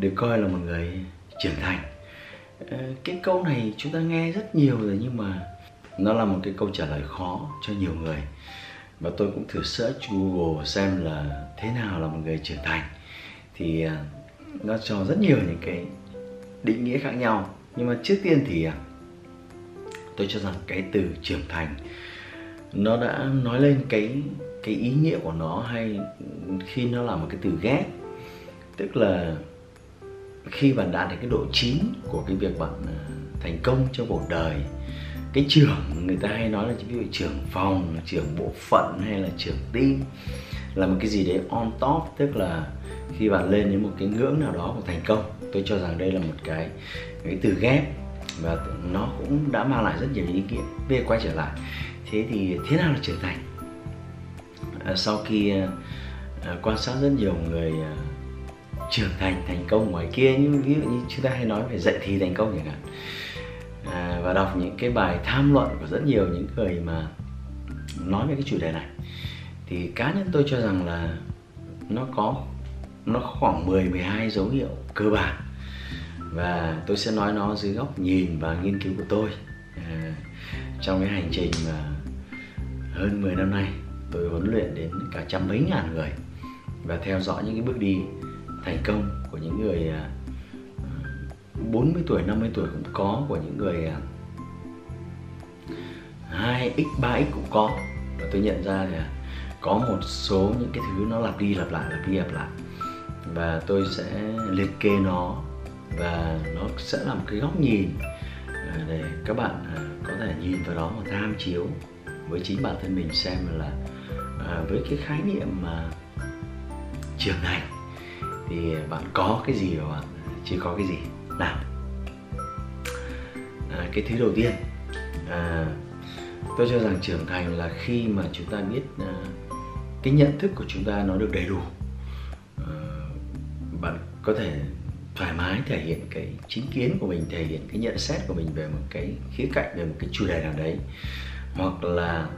được coi là một người trưởng thành. Ờ, cái câu này chúng ta nghe rất nhiều rồi nhưng mà nó là một cái câu trả lời khó cho nhiều người. Và tôi cũng thử search Google xem là thế nào là một người trưởng thành. Thì à, nó cho rất nhiều những cái định nghĩa khác nhau. Nhưng mà trước tiên thì à, tôi cho rằng cái từ trưởng thành nó đã nói lên cái cái ý nghĩa của nó hay khi nó là một cái từ ghép. Tức là khi bạn đạt được cái độ chín của cái việc bạn à, thành công trong cuộc đời cái trưởng người ta hay nói là ví dụ trưởng phòng trưởng bộ phận hay là trưởng team là một cái gì đấy on top tức là khi bạn lên đến một cái ngưỡng nào đó của thành công tôi cho rằng đây là một cái cái từ ghép và nó cũng đã mang lại rất nhiều ý nghĩa. Về quay trở lại thế thì thế nào là trưởng thành? À, sau khi à, à quan sát rất nhiều người à, trưởng thành thành công ngoài kia như ví dụ như chúng ta hay nói về dạy thì thành công chẳng hạn. À, và đọc những cái bài tham luận của rất nhiều những người mà nói về cái chủ đề này. Thì cá nhân tôi cho rằng là nó có nó khoảng 10 12 dấu hiệu cơ bản. Và tôi sẽ nói nó dưới góc nhìn và nghiên cứu của tôi. À, trong cái hành trình mà hơn 10 năm nay tôi huấn luyện đến cả trăm mấy ngàn người và theo dõi những cái bước đi thành công của những người à, à, 40 tuổi, 50 tuổi cũng có của những người à, 2x, 3x cũng có. Và tôi nhận ra là có một số những cái thứ nó lặp đi lặp lại lặp đi lặp lại. Và tôi sẽ liệt kê nó và nó sẽ là một cái góc nhìn để các bạn có thể nhìn vào đó và tham chiếu với chính bản thân mình xem là với cái khái niệm mà trưởng thành thì bạn có cái gì và bạn chưa có cái gì? Nào. À, cái thứ đầu tiên à, tôi cho rằng trưởng thành là khi mà chúng ta biết à, cái nhận thức của chúng ta nó được đầy đủ. À, bạn có thể thoải mái thể hiện cái chính kiến của mình thể hiện cái nhận xét của mình về một cái khía cạnh về một cái chủ đề nào đấy. Hoặc là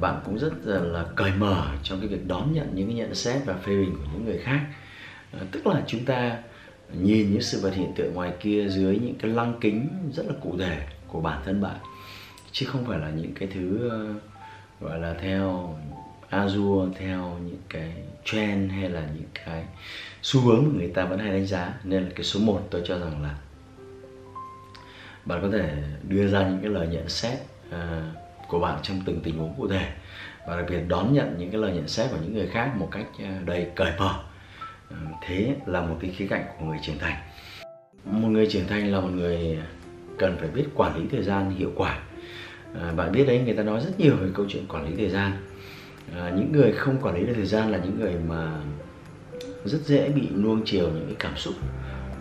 bạn cũng rất là, là cởi mở trong cái việc đón nhận những cái nhận xét và phê bình của những người khác. Ờ, tức là chúng ta nhìn những sự vật hiện tượng ngoài kia dưới những cái lăng kính rất là cụ thể của bản thân bạn chứ không phải là những cái thứ ờ, gọi là theo azure theo những cái trend hay là những cái xu hướng mà người ta vẫn hay đánh giá. Nên là cái số 1 tôi cho rằng là bạn có thể đưa ra những cái lời nhận xét uh, của bạn trong từng tình huống cụ thể và đặc biệt đón nhận những cái lời nhận xét của những người khác một cách đầy cởi mở thế là một cái khía cạnh của người trưởng thành. Một người trưởng thành là một người cần phải biết quản lý thời gian hiệu quả. À, bạn biết đấy người ta nói rất nhiều về câu chuyện quản lý thời gian. À, những người không quản lý được thời gian là những người mà rất dễ bị nuông chiều những cái cảm xúc.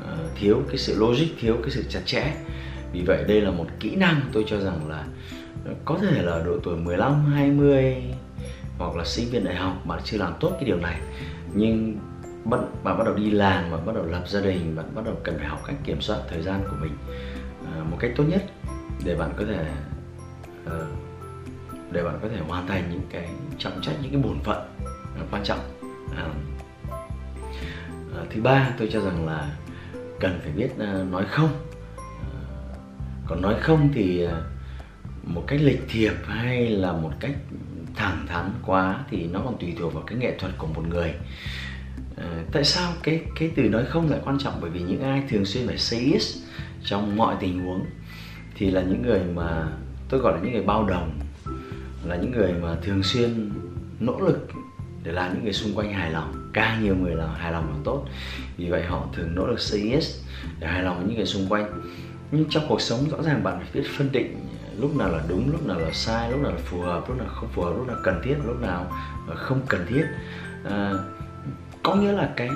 À, thiếu cái sự logic thiếu cái sự chặt chẽ. Vì vậy đây là một kỹ năng tôi cho rằng là có thể là độ tuổi 15, 20 hoặc là sinh viên đại học bạn chưa làm tốt cái điều này. Nhưng bắt bạn bắt đầu đi làm và bắt đầu lập gia đình, bạn bắt đầu cần phải học cách kiểm soát thời gian của mình à, một cách tốt nhất để bạn có thể ờ, để bạn có thể hoàn thành những cái trọng trách, những cái bổn phận à, quan trọng. À, thứ ba, tôi cho rằng là cần phải biết nói không. Còn nói không thì một cách lịch thiệp hay là một cách thẳng thắn quá thì nó còn tùy thuộc vào cái nghệ thuật của một người. Ờ, tại sao cái cái từ nói không lại quan trọng? Bởi vì những ai thường xuyên phải say yes trong mọi tình huống thì là những người mà tôi gọi là những người bao đồng là những người mà thường xuyên nỗ lực để làm những người xung quanh hài lòng. Càng nhiều người là hài lòng càng tốt vì vậy họ thường nỗ lực say yes để hài lòng với những người xung quanh. Nhưng trong cuộc sống rõ ràng bạn phải biết phân định lúc nào là đúng lúc nào là sai lúc nào là phù hợp lúc nào không phù hợp lúc nào cần thiết lúc nào không cần thiết. À, có nghĩa là cái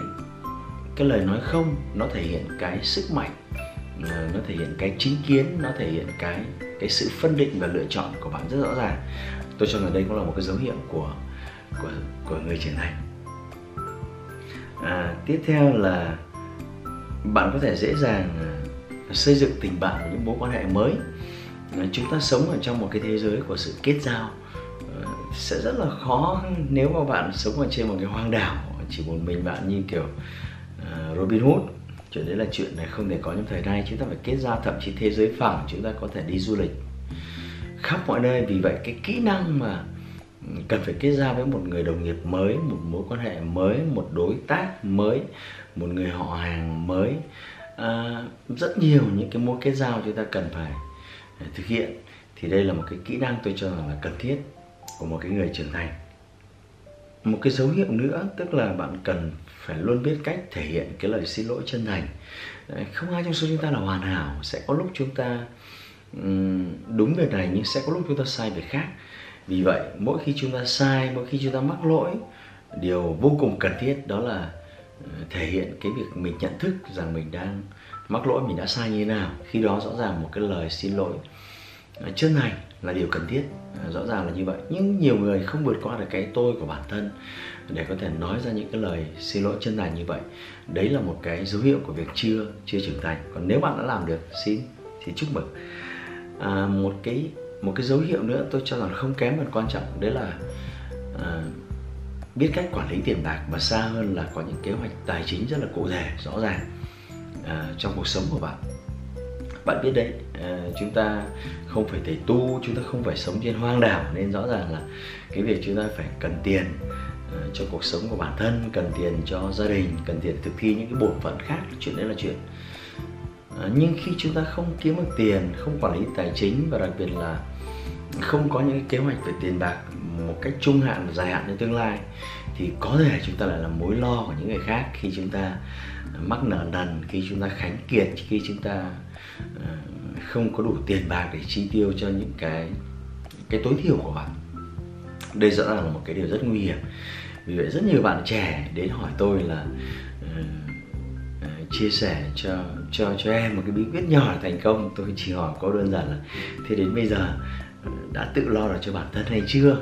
cái lời nói không nó thể hiện cái sức mạnh ờ, nó thể hiện cái chính kiến nó thể hiện cái cái sự phân định và lựa chọn của bạn rất rõ ràng. Tôi cho rằng đây cũng là một cái dấu hiệu của của của người trưởng thành. À, tiếp theo là bạn có thể dễ dàng à, xây dựng tình bạn và những mối quan hệ mới. Ờ, chúng ta sống ở trong một cái thế giới của sự kết giao ờ, sẽ rất là khó nếu mà bạn sống ở trên một cái hoang đảo chỉ một mình bạn như kiểu uh, Robin Hood. Chuyện đấy là chuyện này không thể có trong thời nay. Chúng ta phải kết giao thậm chí thế giới phẳng chúng ta có thể đi du lịch khắp mọi nơi. Vì vậy cái kỹ năng mà ừ, cần phải kết giao với một người đồng nghiệp mới một mối quan hệ mới một đối tác mới một người họ hàng mới à, rất nhiều những cái mối kết giao chúng ta cần phải à, thực hiện. Thì đây là một cái kỹ năng tôi cho rằng là cần thiết của một cái người trưởng thành một cái dấu hiệu nữa, tức là bạn cần phải luôn biết cách thể hiện cái lời xin lỗi chân thành. Không ai trong số chúng ta là hoàn hảo. Sẽ có lúc chúng ta đúng việc này nhưng sẽ có lúc chúng ta sai việc khác. Vì vậy, mỗi khi chúng ta sai, mỗi khi chúng ta mắc lỗi, điều vô cùng cần thiết đó là ờ, thể hiện cái việc mình nhận thức rằng mình đang mắc lỗi, mình đã sai như thế nào. Khi đó rõ ràng một cái lời xin lỗi ờ, chân thành là điều cần thiết rõ ràng là như vậy. Nhưng nhiều người không vượt qua được cái tôi của bản thân để có thể nói ra những cái lời xin lỗi chân thành như vậy. Đấy là một cái dấu hiệu của việc chưa chưa trưởng thành. Còn nếu bạn đã làm được xin thì chúc mừng. À, một cái một cái dấu hiệu nữa tôi cho rằng không kém phần quan trọng đấy là à, biết cách quản lý tiền bạc và xa hơn là có những kế hoạch tài chính rất là cụ thể rõ ràng à, trong cuộc sống của bạn bạn biết đấy à, chúng ta không phải thầy tu chúng ta không phải sống trên hoang đảo nên rõ ràng là cái việc chúng ta phải cần tiền à, cho cuộc sống của bản thân cần tiền cho gia đình cần tiền thực thi những cái bổn phận khác chuyện đấy là chuyện. À, nhưng khi chúng ta không kiếm được tiền không quản lý tài chính và đặc biệt là không có những kế hoạch về tiền bạc một cách trung hạn và dài hạn trong tương lai thì có thể chúng ta lại là mối lo của những người khác khi chúng ta mắc nợ nần, khi chúng ta khánh kiệt, khi chúng ta ờ, không có đủ tiền bạc để chi tiêu cho những cái cái tối thiểu của bạn. Đây rõ ràng là một cái điều rất nguy hiểm. Vì vậy rất nhiều bạn trẻ đến hỏi tôi là ờ, ờ, chia sẻ cho cho cho em một cái bí quyết nhỏ để thành công. Tôi chỉ hỏi có đơn giản là, thế đến bây giờ đã tự lo được cho bản thân hay chưa?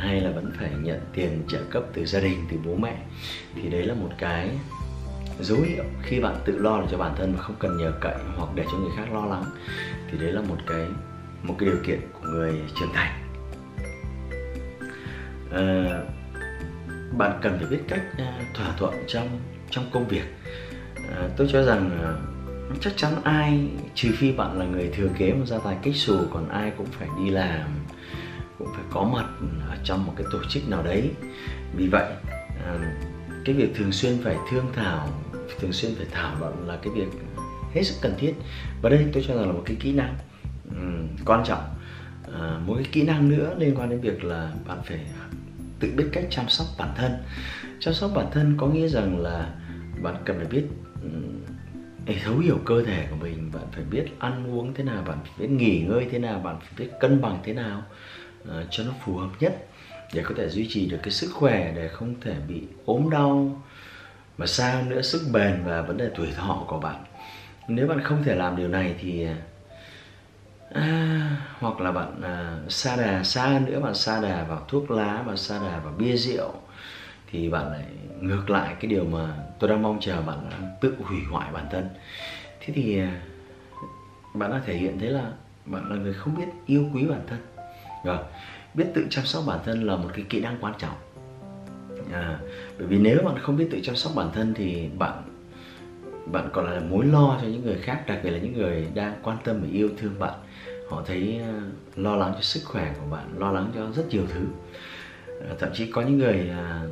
Hay là vẫn phải nhận tiền trợ cấp từ gia đình từ bố mẹ? Thì đấy là một cái dấu hiệu khi bạn tự lo được cho bản thân mà không cần nhờ cậy hoặc để cho người khác lo lắng. Thì đấy là một cái một cái điều kiện của người trưởng thành. À, bạn cần phải biết cách à, thỏa thuận trong trong công việc. À, tôi cho rằng à, chắc chắn ai trừ phi bạn là người thừa kế một gia tài kích xù còn ai cũng phải đi làm cũng phải có mặt ở trong một cái tổ chức nào đấy. Vì vậy à, cái việc thường xuyên phải thương thảo thường xuyên phải thảo luận là cái việc hết sức cần thiết. Và đây tôi cho rằng là một cái kỹ năng um, quan trọng. À, một cái kỹ năng nữa liên quan đến việc là bạn phải tự biết cách chăm sóc bản thân. Chăm sóc bản thân có nghĩa rằng là bạn cần phải biết um, để thấu hiểu cơ thể của mình bạn phải biết ăn uống thế nào bạn phải biết nghỉ ngơi thế nào bạn phải biết cân bằng thế nào uh, cho nó phù hợp nhất để có thể duy trì được cái sức khỏe để không thể bị ốm đau mà xa nữa sức bền và vấn đề tuổi thọ của bạn. Nếu bạn không thể làm điều này thì à, hoặc là bạn à, xa đà xa nữa bạn xa đà vào thuốc lá và xa đà vào bia rượu thì bạn lại ngược lại cái điều mà tôi đang mong chờ bạn tự hủy hoại bản thân. Thế thì à, bạn đã thể hiện thế là bạn là người không biết yêu quý bản thân rồi biết tự chăm sóc bản thân là một cái kỹ năng quan trọng. À, bởi vì nếu bạn không biết tự chăm sóc bản thân thì bạn bạn còn là mối lo cho những người khác đặc biệt là những người đang quan tâm và yêu thương bạn. Họ thấy à, lo lắng cho sức khỏe của bạn lo lắng cho rất nhiều thứ. À, thậm chí có những người à,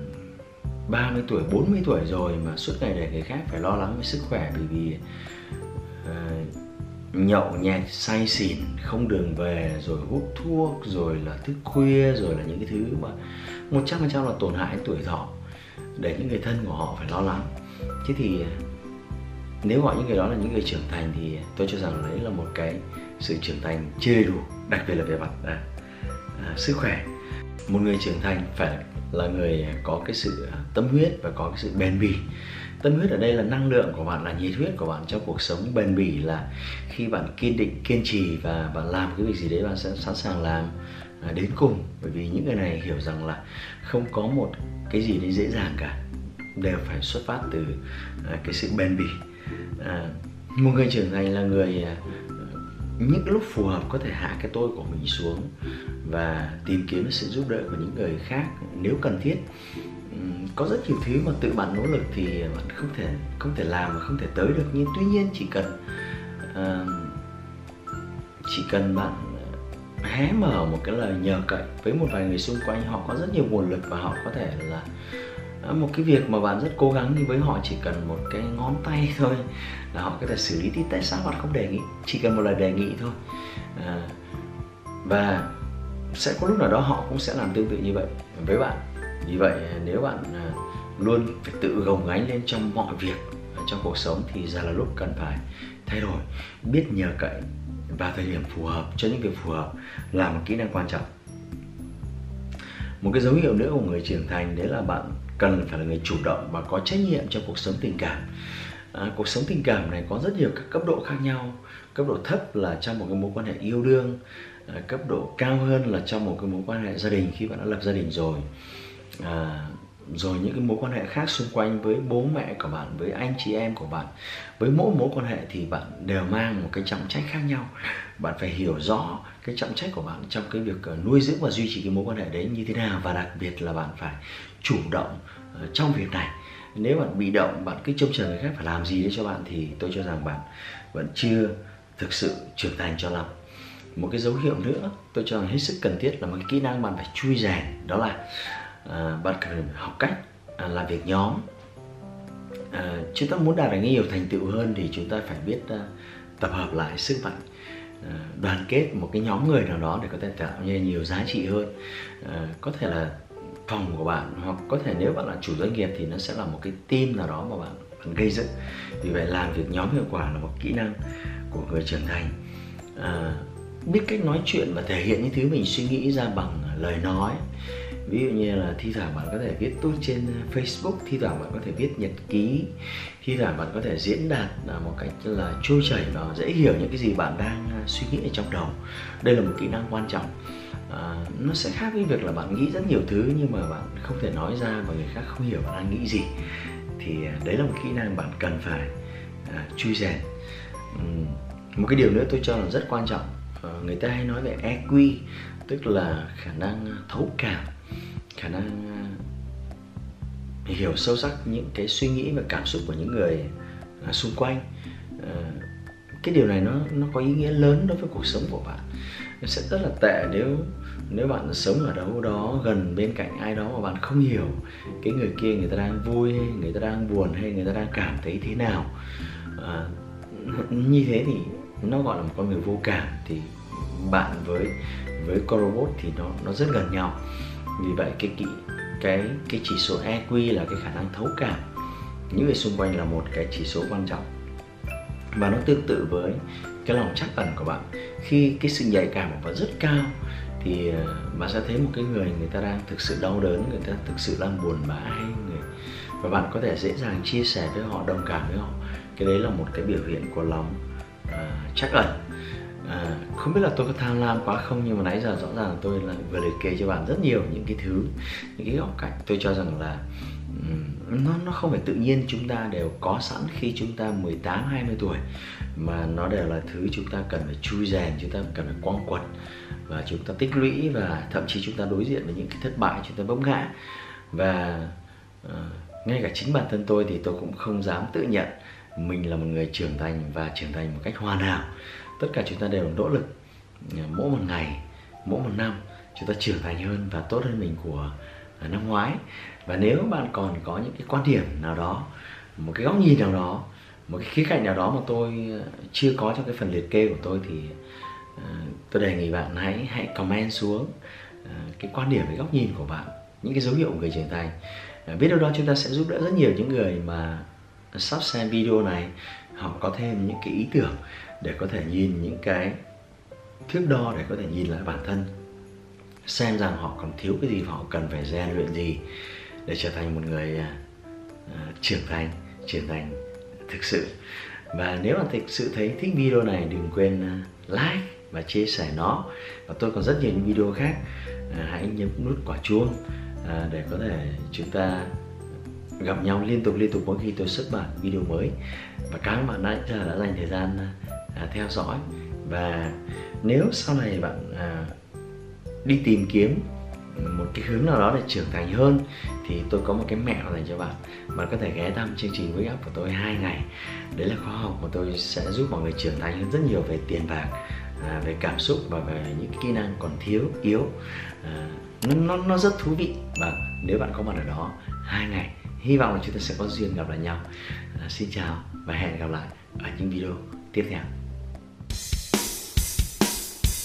30 tuổi, 40 tuổi rồi mà suốt ngày để người khác phải lo lắng với sức khỏe bởi vì à, nhậu nhẹt say xỉn không đường về rồi hút thuốc rồi là thức khuya rồi là những cái thứ mà một trăm phần trăm là tổn hại tuổi thọ để những người thân của họ phải lo lắng. Thế thì à, nếu gọi những người đó là những người trưởng thành thì tôi cho rằng đấy là một cái sự trưởng thành chưa đầy đủ đặc biệt là về mặt à, à, sức khỏe. Một người trưởng thành phải là người có cái sự à, tâm huyết và có cái sự bền bỉ tâm huyết ở đây là năng lượng của bạn là nhiệt huyết của bạn trong cuộc sống bền bỉ là khi bạn kiên định kiên trì và bạn làm cái việc gì đấy bạn sẽ sẵn sàng làm à, đến cùng. Bởi vì những người này hiểu rằng là không có một cái gì đấy dễ dàng cả đều phải xuất phát từ à, cái sự bền bỉ. À, một người trưởng thành là người à, những lúc phù hợp có thể hạ cái tôi của mình xuống và tìm kiếm sự giúp đỡ của những người khác nếu cần thiết có rất nhiều thứ mà tự bạn nỗ lực thì bạn không thể không thể làm và không thể tới được. Nhưng tuy nhiên chỉ cần uh, chỉ cần bạn hé mở một cái lời nhờ cậy với một vài người xung quanh họ có rất nhiều nguồn lực và họ có thể là à, một cái việc mà bạn rất cố gắng nhưng với họ chỉ cần một cái ngón tay thôi là họ có thể xử lý thì tại sao bạn không đề nghị chỉ cần một lời đề nghị thôi. À, và sẽ có lúc nào đó họ cũng sẽ làm tương tự như vậy với bạn vì vậy nếu bạn à, luôn phải tự gồng gánh lên trong mọi việc trong cuộc sống thì giờ là lúc cần phải thay đổi. Biết nhờ cậy và thời điểm phù hợp cho những việc phù hợp là một kỹ năng quan trọng. Một cái dấu hiệu nữa của người trưởng thành đấy là bạn cần phải là người chủ động và có trách nhiệm trong cuộc sống tình cảm. À, cuộc sống tình cảm này có rất nhiều các cấp độ khác nhau. Cấp độ thấp là trong một cái mối quan hệ yêu đương à, cấp độ cao hơn là trong một cái mối quan hệ gia đình khi bạn đã lập gia đình rồi à, rồi những cái mối quan hệ khác xung quanh với bố mẹ của bạn với anh chị em của bạn với mỗi mối quan hệ thì bạn đều mang một cái trọng trách khác nhau. Bạn phải hiểu rõ cái trọng trách của bạn trong cái việc ờ, nuôi dưỡng và duy trì cái mối quan hệ đấy như thế nào và đặc biệt là bạn phải chủ động ờ, trong việc này. Nếu bạn bị động bạn cứ trông chờ người khác phải làm gì để cho bạn thì tôi cho rằng bạn vẫn chưa thực sự trưởng thành cho lắm. Một cái dấu hiệu nữa tôi cho rằng hết sức cần thiết là một cái kỹ năng bạn phải chui rèn đó là à, bạn cần học cách à, làm việc nhóm. À, chúng ta muốn đạt được nhiều thành tựu hơn thì chúng ta phải biết à, tập hợp lại sức mạnh à, đoàn kết một cái nhóm người nào đó để có thể tạo ra nhiều giá trị hơn. À, có thể là phòng của bạn hoặc có thể nếu bạn là chủ doanh nghiệp thì nó sẽ là một cái team nào đó mà bạn, bạn gây dựng. Vì vậy làm việc nhóm hiệu quả là một kỹ năng của người trưởng thành. À, biết cách nói chuyện và thể hiện những thứ mình suy nghĩ ra bằng lời nói ví dụ như là thi thoảng bạn có thể viết tốt trên ờ, Facebook thi thoảng bạn có thể viết nhật ký thi thoảng bạn có thể diễn đạt à, một cách là trôi chảy và dễ hiểu những cái gì bạn đang à, suy nghĩ ở trong đầu. Đây là một kỹ năng quan trọng. À, nó sẽ khác với việc là bạn nghĩ rất nhiều thứ nhưng mà bạn không thể nói ra và người khác không hiểu bạn đang nghĩ gì. Thì à, đấy là một kỹ năng bạn cần phải à, chui rèn. Uhm, một cái điều nữa tôi cho là rất quan trọng. À, người ta hay nói về EQ tức là khả năng thấu cảm khả năng à, hiểu sâu sắc những cái suy nghĩ và cảm xúc của những người à, xung quanh. À, cái điều này nó nó có ý nghĩa lớn đối với cuộc sống của bạn. Nó sẽ rất là tệ nếu nếu bạn sống ở đâu đó gần bên cạnh ai đó mà bạn không hiểu cái người kia người ta đang vui hay người ta đang buồn hay người ta đang cảm thấy thế nào. À, như thế thì nó gọi là một con người vô cảm. Thì bạn với với con robot thì nó nó rất gần nhau vì vậy cái kỹ cái cái chỉ số EQ là cái khả năng thấu cảm. Những người xung quanh là một cái chỉ số quan trọng. Và nó tương tự với cái lòng chắc ẩn của bạn. Khi cái sự nhạy cảm của bạn rất cao thì ờ, bạn sẽ thấy một cái người người ta đang thực sự đau đớn người ta thực sự đang buồn bã hay người và bạn có thể dễ dàng chia sẻ với họ đồng cảm với họ. Cái đấy là một cái biểu hiện của lòng uh, chắc ẩn à, không biết là tôi có tham lam quá không nhưng mà nãy giờ rõ ràng tôi là vừa liệt kê cho bạn rất nhiều những cái thứ những cái góc cạnh tôi cho rằng là nó nó không phải tự nhiên chúng ta đều có sẵn khi chúng ta 18 20 tuổi mà nó đều là thứ chúng ta cần phải chui rèn chúng ta cần phải quăng quật và chúng ta tích lũy và thậm chí chúng ta đối diện với những cái thất bại chúng ta vấp ngã. Và uh, ngay cả chính bản thân tôi thì tôi cũng không dám tự nhận mình là một người trưởng thành và trưởng thành một cách hoàn hảo tất cả chúng ta đều nỗ lực à, mỗi một ngày, mỗi một năm, chúng ta trưởng thành hơn và tốt hơn mình của à, năm ngoái. Và nếu bạn còn có những cái quan điểm nào đó, một cái góc nhìn nào đó, một cái khía cạnh nào đó mà tôi à, chưa có trong cái phần liệt kê của tôi thì tôi đề nghị bạn hãy hãy comment xuống cái quan điểm, cái góc nhìn của bạn, những cái dấu hiệu của người trưởng thành. Biết đâu đó chúng ta sẽ giúp đỡ rất nhiều những người mà sắp xem video này, họ có thêm những cái ý tưởng để có thể nhìn những cái thước đo để có thể nhìn lại bản thân. Xem rằng họ còn thiếu cái gì và họ cần phải rèn luyện gì để trở thành một người uh, trưởng thành trưởng thành thực sự. Và nếu bạn thực sự thấy thích video này đừng quên à, like và chia sẻ nó. Và tôi còn rất nhiều những video khác hãy nhấn nút quả chuông để có thể chúng ta gặp nhau liên tục liên tục mỗi khi tôi xuất bản video mới. Và các bạn đã, đã dành thời gian à, theo dõi. Và nếu sau này bạn à, đi tìm kiếm một cái hướng nào đó để trưởng thành hơn thì tôi có một cái mẹo dành cho bạn. Bạn có thể ghé thăm chương trình wake up của tôi hai ngày. Đấy là khóa học mà tôi sẽ giúp mọi người trưởng thành hơn rất nhiều về tiền bạc à, về cảm xúc và về những kỹ năng còn thiếu yếu. À, nó, nó nó rất thú vị. Và nếu bạn có mặt ở đó hai ngày hy vọng là chúng ta sẽ có duyên gặp lại nhau. À, xin chào và hẹn gặp lại ở những video tiếp theo